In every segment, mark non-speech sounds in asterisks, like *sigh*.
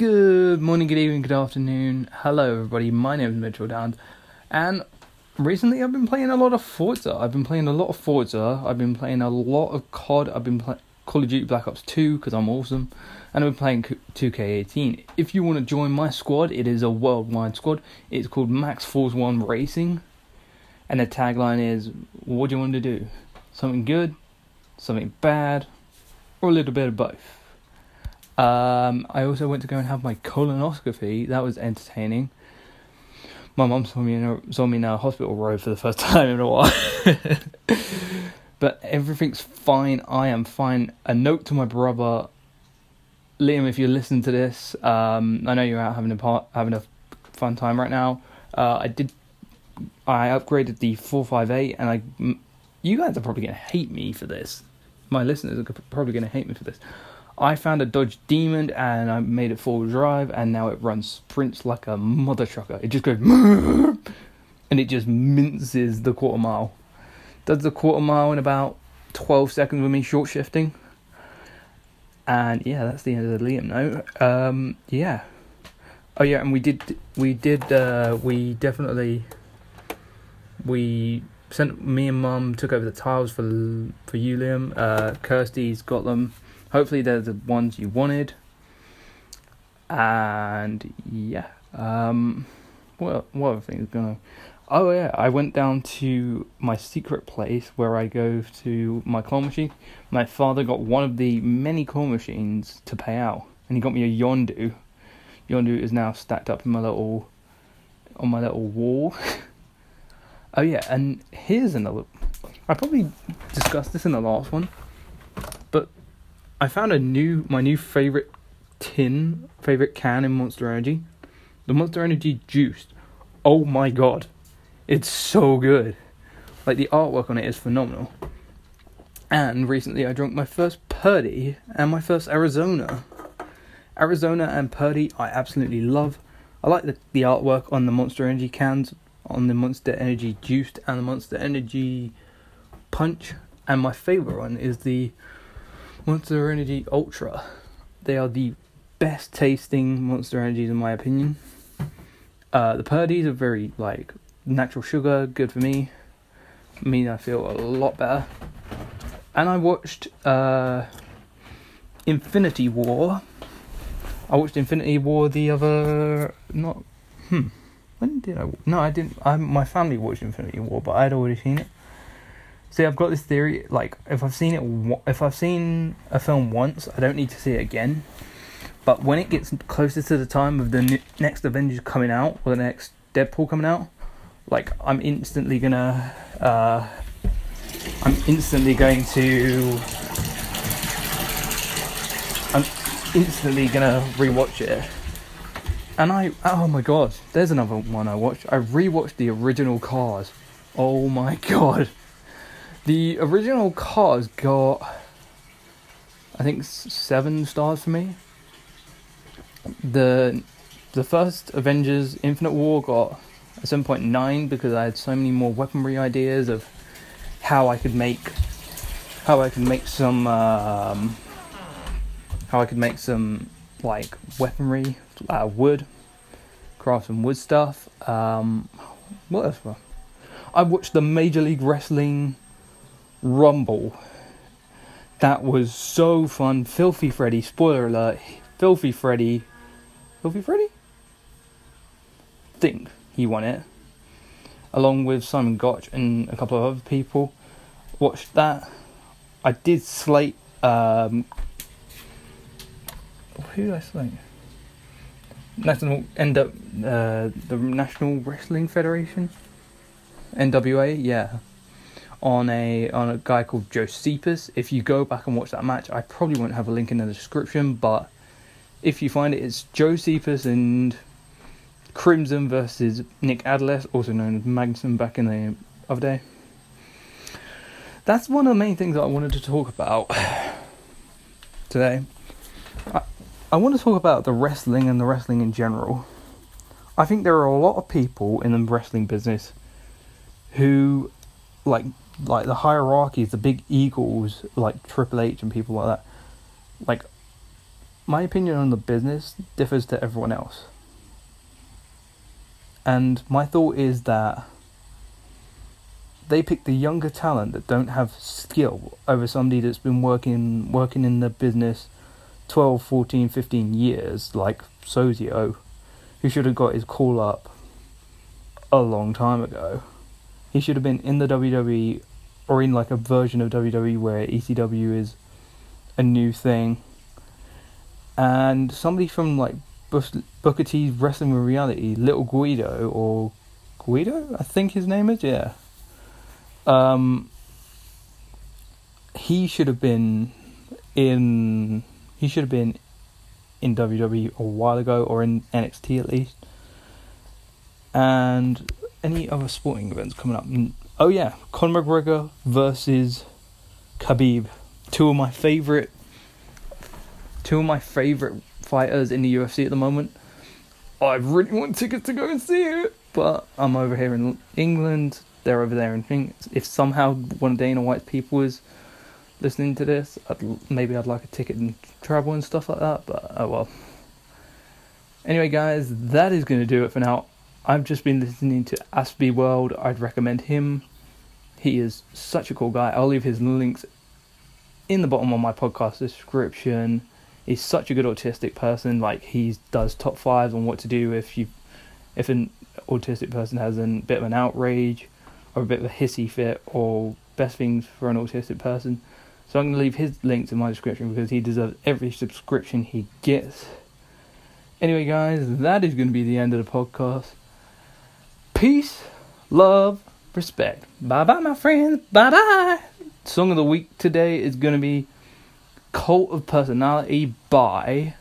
Good morning, good evening, good afternoon. Hello, everybody. My name is Mitchell Downs, and recently I've been playing a lot of Forza. I've been playing a lot of Forza. I've been playing a lot of COD. I've been playing Call of Duty Black Ops 2 because I'm awesome, and I've been playing 2K18. If you want to join my squad, it is a worldwide squad. It's called Max Force One Racing, and the tagline is What do you want to do? Something good, something bad, or a little bit of both. Um, I also went to go and have my colonoscopy. That was entertaining. My mum saw me in a, saw me in a hospital robe for the first *laughs* time in a while. but everything's fine. I am fine. A note to my brother, Liam, if you listen to this, um, I know you're out having a part, having a fun time right now. Uh, I did. I upgraded the four five eight, and I. You guys are probably gonna hate me for this. My listeners are probably gonna hate me for this. I found a Dodge Demon and I made it full drive, and now it runs sprints like a mother trucker. It just goes *laughs* and it just minces the quarter mile. Does the quarter mile in about 12 seconds with me short shifting. And yeah, that's the end of the Liam note. Um, yeah. Oh yeah, and we did we did uh, we definitely we sent me and mum took over the tiles for for you Liam. Uh, Kirsty's got them hopefully they're the ones you wanted. And yeah, um, what what other things going on? Oh yeah, I went down to my secret place where I go to my claw machine. My father got one of the many claw machines to pay out, and he got me a Yondu. Yondu is now stacked up in my little on my little wall. *laughs* oh yeah, and here's another. I probably discussed this in the last one, I found a new my new favorite tin, favorite can in Monster Energy. The Monster Energy Juiced. Oh my god. It's so good. Like the artwork on it is phenomenal. And recently I drank my first Purdey and my first Arizona. Arizona and Purdey I absolutely love. I like the, the artwork on the Monster Energy cans, on the Monster Energy Juiced and the Monster Energy Punch. And my favourite one is the Monster Energy Ultra. They are the best tasting Monster Energies in my opinion. Uh, the Purdeys are very like natural sugar, good for me. I mean I feel a lot better. And I watched uh, Infinity War. I watched Infinity War the other not hmm. When did I? No, I didn't. I my family watched Infinity War, but I'd already seen it. See, I've got this theory. Like, if I've seen it, if I've seen a film once, I don't need to see it again. But when it gets closer to the time of the next Avengers coming out or the next Deadpool coming out, like I'm instantly gonna, uh, I'm instantly going to, I'm instantly gonna rewatch it. And I, oh my god, there's another one I watched. I rewatched the original Cars. Oh my *laughs* god. The original Cars got, I think, seven stars for me. The the first Avengers Infinite War got a 7.9 because I had so many more weaponry ideas of how I could make how I could make some um, how I could make some like weaponry out of wood, craft some wood stuff. Um, what else? I watched the Major League Wrestling Rumble. That was so fun. Filthy Freddy, spoiler alert, Filthy Freddy. Filthy Freddy? think he won it. Along with Simon Gotch and a couple of other people. Watched that. I did slate um, who did I slate? National end up uh, the National Wrestling Federation, NWA, yeah on a on a guy called Josephus. If you go back and watch that match, I probably won't have a link in the description, but if you find it, it's Josephus and Crimson versus Nick Aldis, also known as Magnuson back in the other day. That's one of the main things I wanted to talk about *sighs* today. I, I want to talk about the wrestling and the wrestling in general. I think there are a lot of people in the wrestling business who like like the hierarchies, the big eagles like Triple H and people like that, like my opinion on the business differs to everyone else. And my thought is that they pick the younger talent that don't have skill over somebody that's been working working in the business 12, 14, 15 years, like Sozio, who should have got his call up a long time ago. He should have been in the WWE or in like a version of WWE where ECW is a new thing. And somebody from like Booker T's Wrestling with Reality, Little Guido or Guido, I think his name is, yeah. Um, he should have been in. He should have been in WWE a while ago, or in NXT at least. And any other sporting events coming up? Oh yeah, Conor McGregor versus Khabib, two of my favorite, two of my favorite fighters in the UFC at the moment. I really want tickets to go and see it, but I'm over here in England they're over there and think if somehow one of Dana White's people is listening to this, I'd, maybe I'd like a ticket and travel and stuff like that. But oh well. Anyway, guys, that is going to do it for now. I've just been listening to Aspie World. I'd recommend him. He is such a cool guy. I'll leave his links in the bottom of my podcast description. He's such a good autistic person. Like he does top fives on what to do if you, if an autistic person has a bit of an outrage or a bit of a hissy fit or best things for an autistic person. So I'm going to leave his links in my description because he deserves every subscription he gets. Anyway, guys, that is going to be the end of the podcast. Peace, love, respect. Bye bye, my friends. Bye bye. Song of the week today is going to be Cult of Personality by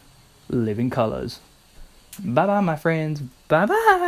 Living Colours. Bye bye, my friends. Bye bye.